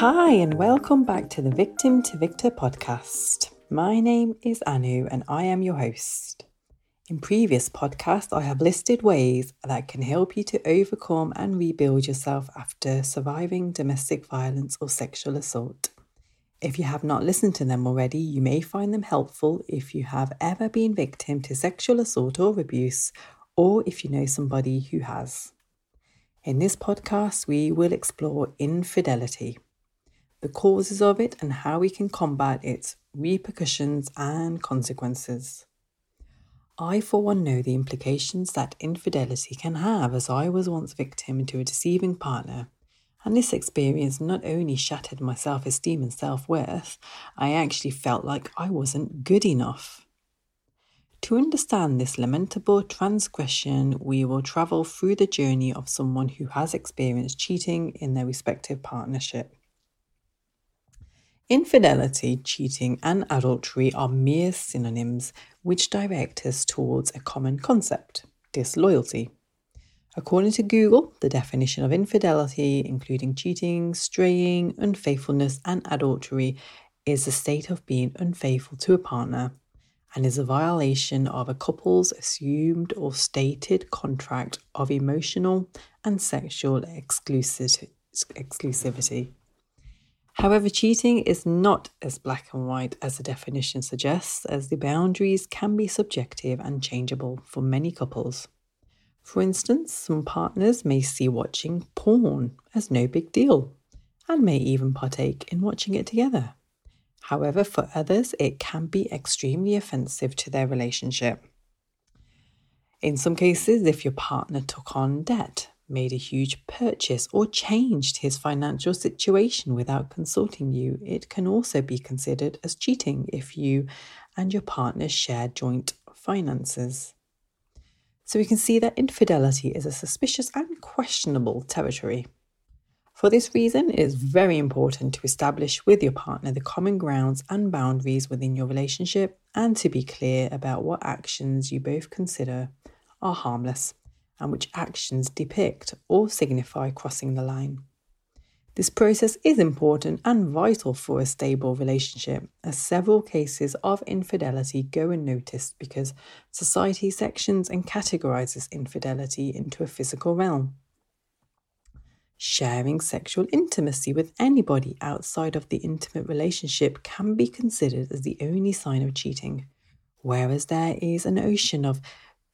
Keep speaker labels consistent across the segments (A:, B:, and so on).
A: Hi, and welcome back to the Victim to Victor podcast. My name is Anu, and I am your host. In previous podcasts, I have listed ways that can help you to overcome and rebuild yourself after surviving domestic violence or sexual assault. If you have not listened to them already, you may find them helpful if you have ever been victim to sexual assault or abuse, or if you know somebody who has. In this podcast, we will explore infidelity, the causes of it, and how we can combat its repercussions and consequences. I, for one, know the implications that infidelity can have, as I was once victim to a deceiving partner. And this experience not only shattered my self esteem and self worth, I actually felt like I wasn't good enough. To understand this lamentable transgression, we will travel through the journey of someone who has experienced cheating in their respective partnership. Infidelity, cheating, and adultery are mere synonyms which direct us towards a common concept disloyalty. According to Google, the definition of infidelity, including cheating, straying, unfaithfulness, and adultery, is a state of being unfaithful to a partner and is a violation of a couple's assumed or stated contract of emotional and sexual exclusivity. However, cheating is not as black and white as the definition suggests, as the boundaries can be subjective and changeable for many couples. For instance, some partners may see watching porn as no big deal and may even partake in watching it together. However, for others, it can be extremely offensive to their relationship. In some cases, if your partner took on debt, made a huge purchase, or changed his financial situation without consulting you, it can also be considered as cheating if you and your partner share joint finances. So we can see that infidelity is a suspicious and questionable territory. For this reason, it is very important to establish with your partner the common grounds and boundaries within your relationship and to be clear about what actions you both consider are harmless and which actions depict or signify crossing the line. This process is important and vital for a stable relationship, as several cases of infidelity go unnoticed because society sections and categorizes infidelity into a physical realm. Sharing sexual intimacy with anybody outside of the intimate relationship can be considered as the only sign of cheating, whereas there is an ocean of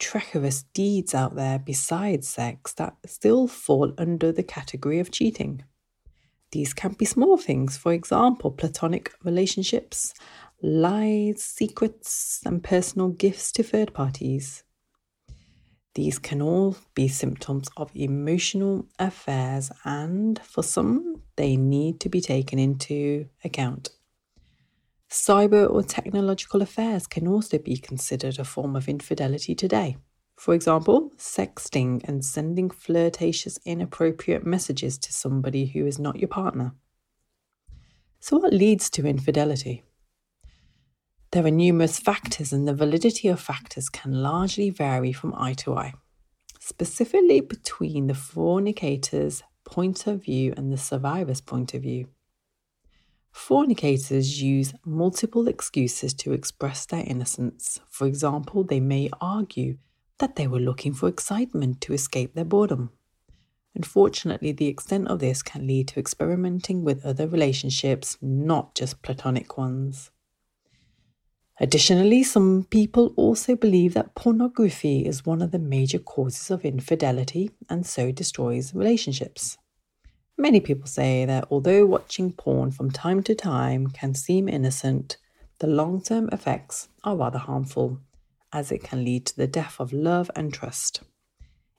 A: treacherous deeds out there besides sex that still fall under the category of cheating. These can be small things, for example, platonic relationships, lies, secrets, and personal gifts to third parties. These can all be symptoms of emotional affairs, and for some, they need to be taken into account. Cyber or technological affairs can also be considered a form of infidelity today. For example, sexting and sending flirtatious, inappropriate messages to somebody who is not your partner. So, what leads to infidelity? There are numerous factors, and the validity of factors can largely vary from eye to eye, specifically between the fornicator's point of view and the survivor's point of view. Fornicators use multiple excuses to express their innocence. For example, they may argue that they were looking for excitement to escape their boredom. Unfortunately, the extent of this can lead to experimenting with other relationships, not just platonic ones. Additionally, some people also believe that pornography is one of the major causes of infidelity and so destroys relationships. Many people say that although watching porn from time to time can seem innocent, the long term effects are rather harmful, as it can lead to the death of love and trust.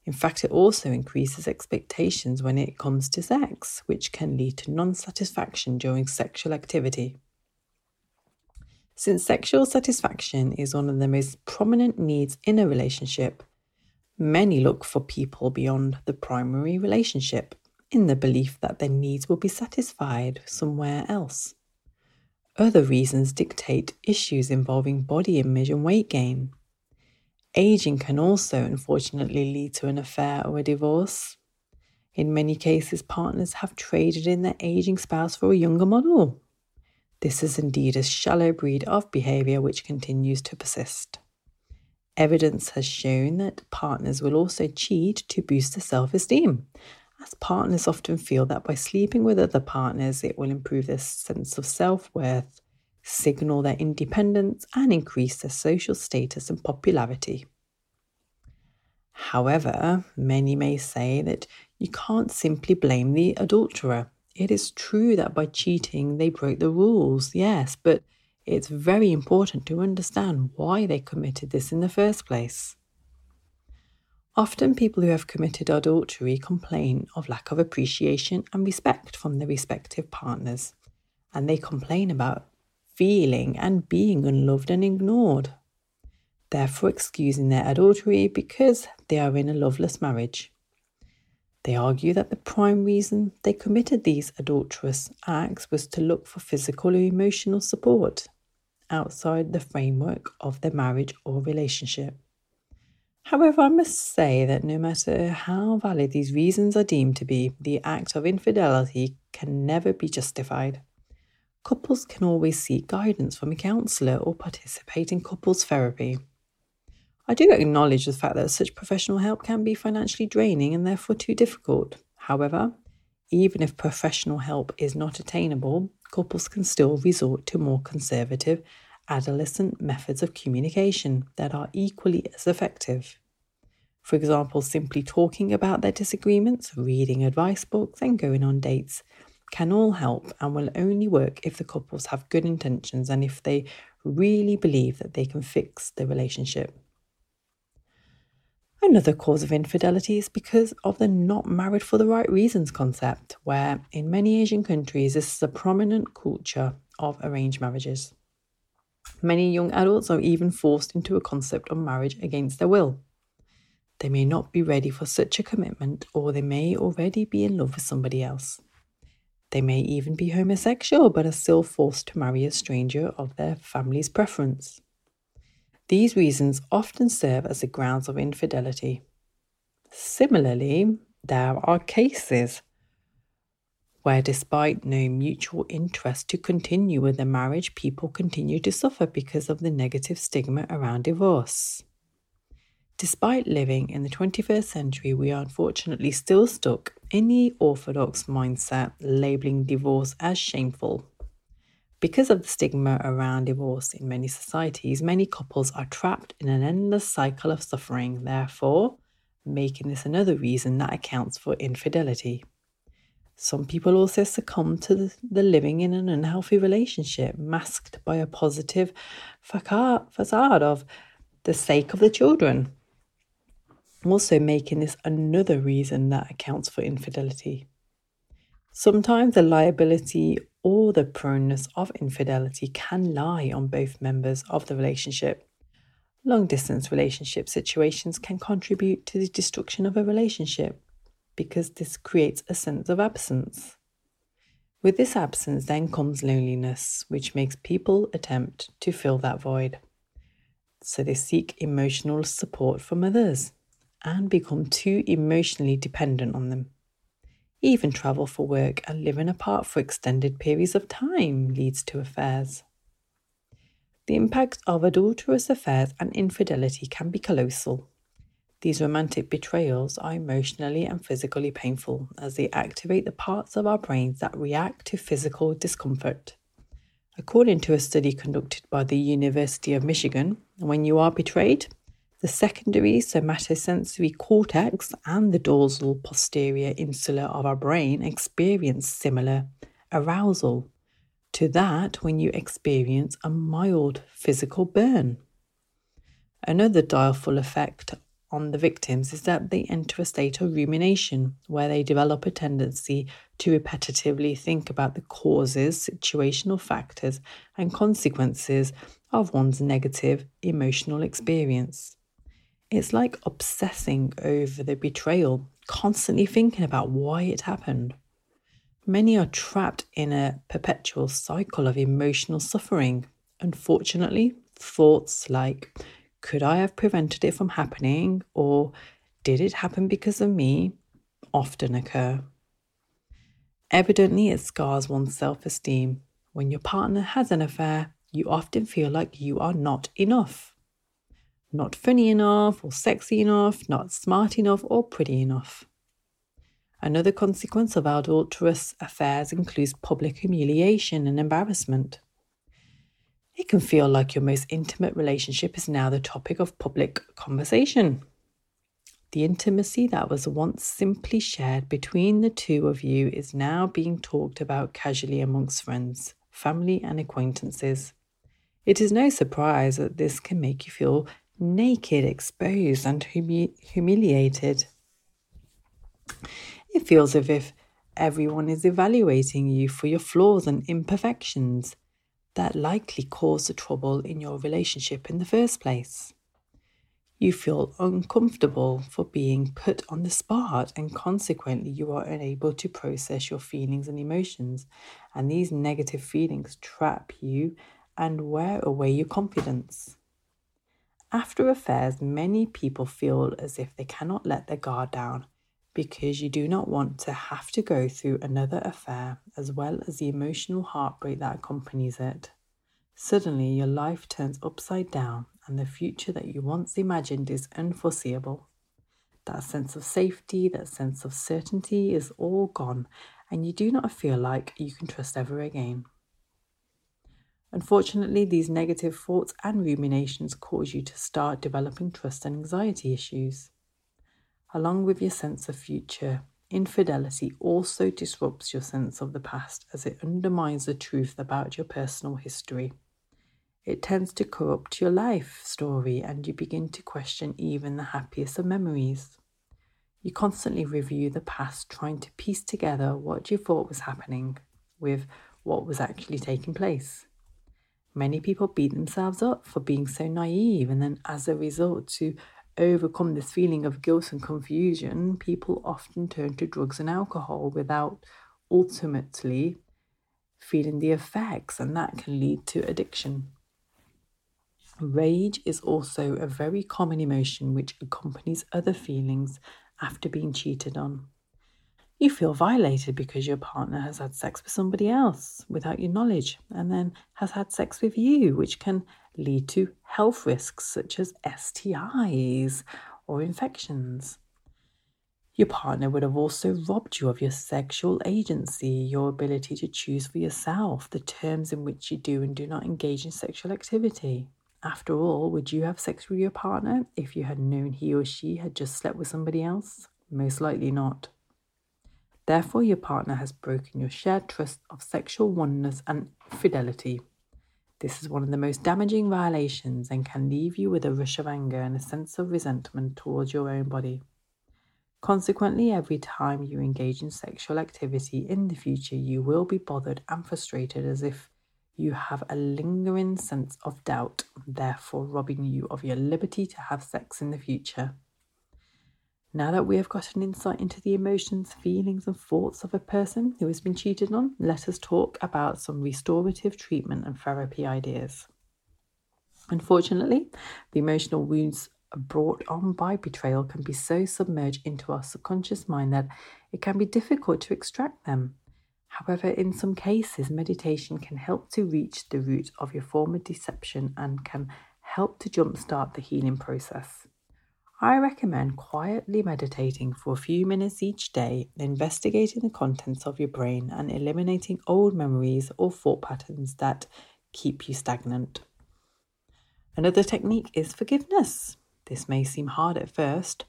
A: In fact, it also increases expectations when it comes to sex, which can lead to non satisfaction during sexual activity. Since sexual satisfaction is one of the most prominent needs in a relationship, many look for people beyond the primary relationship in the belief that their needs will be satisfied somewhere else. Other reasons dictate issues involving body image and weight gain. Aging can also, unfortunately, lead to an affair or a divorce. In many cases, partners have traded in their aging spouse for a younger model. This is indeed a shallow breed of behaviour which continues to persist. Evidence has shown that partners will also cheat to boost their self esteem, as partners often feel that by sleeping with other partners, it will improve their sense of self worth, signal their independence, and increase their social status and popularity. However, many may say that you can't simply blame the adulterer. It is true that by cheating they broke the rules, yes, but it's very important to understand why they committed this in the first place. Often, people who have committed adultery complain of lack of appreciation and respect from their respective partners, and they complain about feeling and being unloved and ignored, therefore excusing their adultery because they are in a loveless marriage. They argue that the prime reason they committed these adulterous acts was to look for physical or emotional support outside the framework of their marriage or relationship. However, I must say that no matter how valid these reasons are deemed to be, the act of infidelity can never be justified. Couples can always seek guidance from a counsellor or participate in couples therapy. I do acknowledge the fact that such professional help can be financially draining and therefore too difficult. However, even if professional help is not attainable, couples can still resort to more conservative adolescent methods of communication that are equally as effective. For example, simply talking about their disagreements, reading advice books, and going on dates can all help and will only work if the couples have good intentions and if they really believe that they can fix the relationship. Another cause of infidelity is because of the not married for the right reasons concept, where in many Asian countries this is a prominent culture of arranged marriages. Many young adults are even forced into a concept of marriage against their will. They may not be ready for such a commitment, or they may already be in love with somebody else. They may even be homosexual but are still forced to marry a stranger of their family's preference. These reasons often serve as the grounds of infidelity. Similarly, there are cases where, despite no mutual interest to continue with the marriage, people continue to suffer because of the negative stigma around divorce. Despite living in the 21st century, we are unfortunately still stuck in the orthodox mindset labeling divorce as shameful. Because of the stigma around divorce in many societies, many couples are trapped in an endless cycle of suffering, therefore, making this another reason that accounts for infidelity. Some people also succumb to the living in an unhealthy relationship, masked by a positive facade of the sake of the children. Also, making this another reason that accounts for infidelity. Sometimes the liability or the proneness of infidelity can lie on both members of the relationship. Long distance relationship situations can contribute to the destruction of a relationship because this creates a sense of absence. With this absence, then comes loneliness, which makes people attempt to fill that void. So they seek emotional support from others and become too emotionally dependent on them. Even travel for work and living apart for extended periods of time leads to affairs. The impact of adulterous affairs and infidelity can be colossal. These romantic betrayals are emotionally and physically painful as they activate the parts of our brains that react to physical discomfort. According to a study conducted by the University of Michigan, when you are betrayed, the secondary somatosensory cortex and the dorsal posterior insula of our brain experience similar arousal to that when you experience a mild physical burn. Another direful effect on the victims is that they enter a state of rumination where they develop a tendency to repetitively think about the causes, situational factors, and consequences of one's negative emotional experience. It's like obsessing over the betrayal, constantly thinking about why it happened. Many are trapped in a perpetual cycle of emotional suffering. Unfortunately, thoughts like, could I have prevented it from happening? Or did it happen because of me? often occur. Evidently, it scars one's self esteem. When your partner has an affair, you often feel like you are not enough. Not funny enough, or sexy enough, not smart enough, or pretty enough. Another consequence of adulterous affairs includes public humiliation and embarrassment. It can feel like your most intimate relationship is now the topic of public conversation. The intimacy that was once simply shared between the two of you is now being talked about casually amongst friends, family, and acquaintances. It is no surprise that this can make you feel naked, exposed, and humi- humiliated. It feels as if everyone is evaluating you for your flaws and imperfections that likely caused the trouble in your relationship in the first place. You feel uncomfortable for being put on the spot, and consequently, you are unable to process your feelings and emotions. And these negative feelings trap you and wear away your confidence. After affairs, many people feel as if they cannot let their guard down because you do not want to have to go through another affair as well as the emotional heartbreak that accompanies it. Suddenly, your life turns upside down, and the future that you once imagined is unforeseeable. That sense of safety, that sense of certainty is all gone, and you do not feel like you can trust ever again. Unfortunately, these negative thoughts and ruminations cause you to start developing trust and anxiety issues along with your sense of future. Infidelity also disrupts your sense of the past as it undermines the truth about your personal history. It tends to corrupt your life story and you begin to question even the happiest of memories. You constantly review the past, trying to piece together what you thought was happening with what was actually taking place. Many people beat themselves up for being so naive, and then as a result, to overcome this feeling of guilt and confusion, people often turn to drugs and alcohol without ultimately feeling the effects, and that can lead to addiction. Rage is also a very common emotion which accompanies other feelings after being cheated on. You feel violated because your partner has had sex with somebody else without your knowledge and then has had sex with you, which can lead to health risks such as STIs or infections. Your partner would have also robbed you of your sexual agency, your ability to choose for yourself the terms in which you do and do not engage in sexual activity. After all, would you have sex with your partner if you had known he or she had just slept with somebody else? Most likely not. Therefore, your partner has broken your shared trust of sexual oneness and fidelity. This is one of the most damaging violations and can leave you with a rush of anger and a sense of resentment towards your own body. Consequently, every time you engage in sexual activity in the future, you will be bothered and frustrated as if you have a lingering sense of doubt, therefore robbing you of your liberty to have sex in the future. Now that we have got an insight into the emotions, feelings, and thoughts of a person who has been cheated on, let us talk about some restorative treatment and therapy ideas. Unfortunately, the emotional wounds brought on by betrayal can be so submerged into our subconscious mind that it can be difficult to extract them. However, in some cases, meditation can help to reach the root of your former deception and can help to jumpstart the healing process. I recommend quietly meditating for a few minutes each day, investigating the contents of your brain and eliminating old memories or thought patterns that keep you stagnant. Another technique is forgiveness. This may seem hard at first,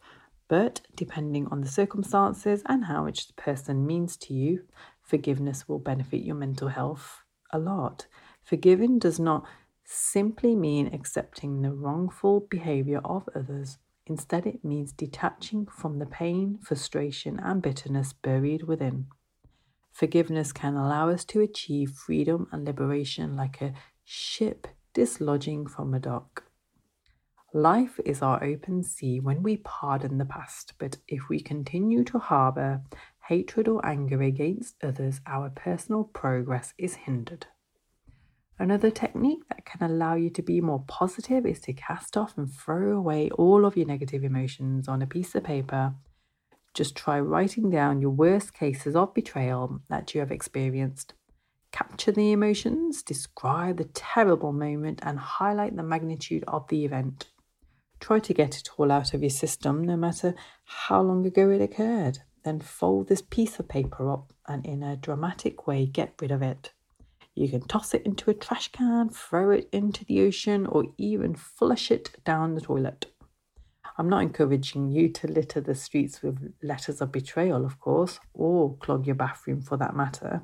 A: but depending on the circumstances and how much the person means to you, forgiveness will benefit your mental health a lot. Forgiving does not simply mean accepting the wrongful behavior of others Instead, it means detaching from the pain, frustration, and bitterness buried within. Forgiveness can allow us to achieve freedom and liberation like a ship dislodging from a dock. Life is our open sea when we pardon the past, but if we continue to harbour hatred or anger against others, our personal progress is hindered. Another technique that can allow you to be more positive is to cast off and throw away all of your negative emotions on a piece of paper. Just try writing down your worst cases of betrayal that you have experienced. Capture the emotions, describe the terrible moment, and highlight the magnitude of the event. Try to get it all out of your system, no matter how long ago it occurred. Then fold this piece of paper up and, in a dramatic way, get rid of it. You can toss it into a trash can, throw it into the ocean, or even flush it down the toilet. I'm not encouraging you to litter the streets with letters of betrayal, of course, or clog your bathroom for that matter,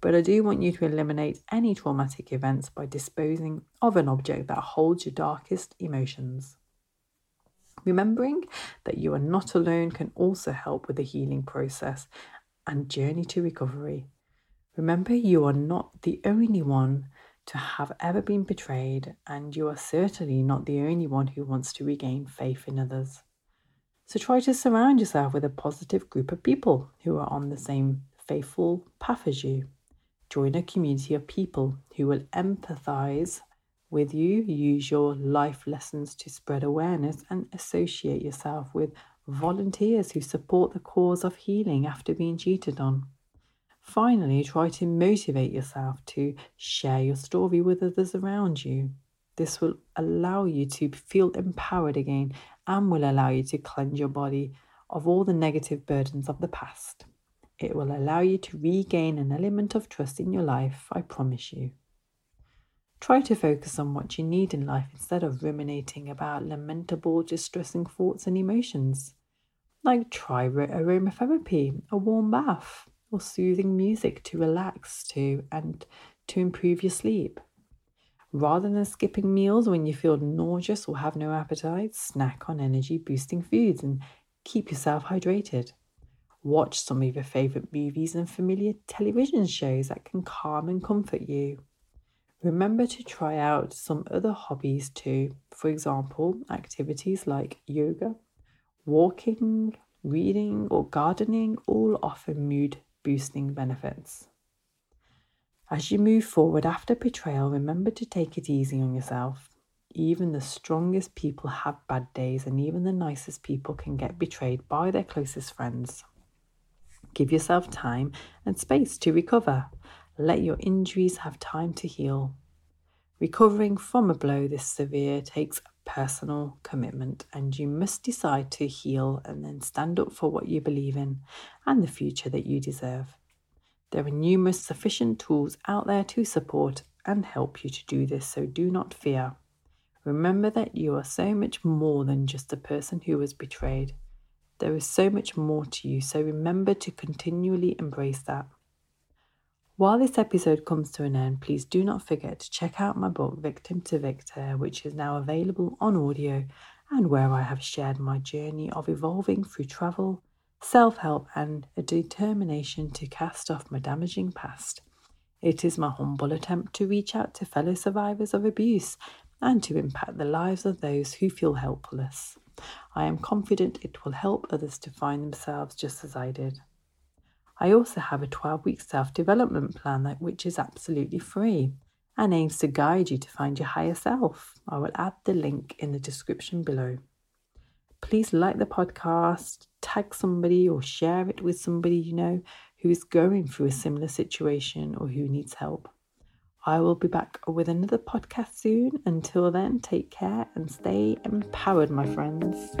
A: but I do want you to eliminate any traumatic events by disposing of an object that holds your darkest emotions. Remembering that you are not alone can also help with the healing process and journey to recovery. Remember, you are not the only one to have ever been betrayed, and you are certainly not the only one who wants to regain faith in others. So try to surround yourself with a positive group of people who are on the same faithful path as you. Join a community of people who will empathize with you, use your life lessons to spread awareness, and associate yourself with volunteers who support the cause of healing after being cheated on. Finally, try to motivate yourself to share your story with others around you. This will allow you to feel empowered again and will allow you to cleanse your body of all the negative burdens of the past. It will allow you to regain an element of trust in your life, I promise you. Try to focus on what you need in life instead of ruminating about lamentable, distressing thoughts and emotions. Like try aromatherapy, a warm bath, or soothing music to relax to and to improve your sleep. Rather than skipping meals when you feel nauseous or have no appetite, snack on energy boosting foods and keep yourself hydrated. Watch some of your favourite movies and familiar television shows that can calm and comfort you. Remember to try out some other hobbies too. For example, activities like yoga, walking, reading, or gardening all offer mood boosting benefits. As you move forward after betrayal, remember to take it easy on yourself. Even the strongest people have bad days, and even the nicest people can get betrayed by their closest friends. Give yourself time and space to recover. Let your injuries have time to heal. Recovering from a blow this severe takes personal commitment, and you must decide to heal and then stand up for what you believe in and the future that you deserve. There are numerous sufficient tools out there to support and help you to do this, so do not fear. Remember that you are so much more than just a person who was betrayed. There is so much more to you, so remember to continually embrace that. While this episode comes to an end, please do not forget to check out my book, Victim to Victor, which is now available on audio and where I have shared my journey of evolving through travel, self help, and a determination to cast off my damaging past. It is my humble attempt to reach out to fellow survivors of abuse and to impact the lives of those who feel helpless. I am confident it will help others to find themselves just as I did. I also have a 12 week self development plan which is absolutely free and aims to guide you to find your higher self. I will add the link in the description below. Please like the podcast, tag somebody, or share it with somebody you know who is going through a similar situation or who needs help. I will be back with another podcast soon. Until then, take care and stay empowered, my friends.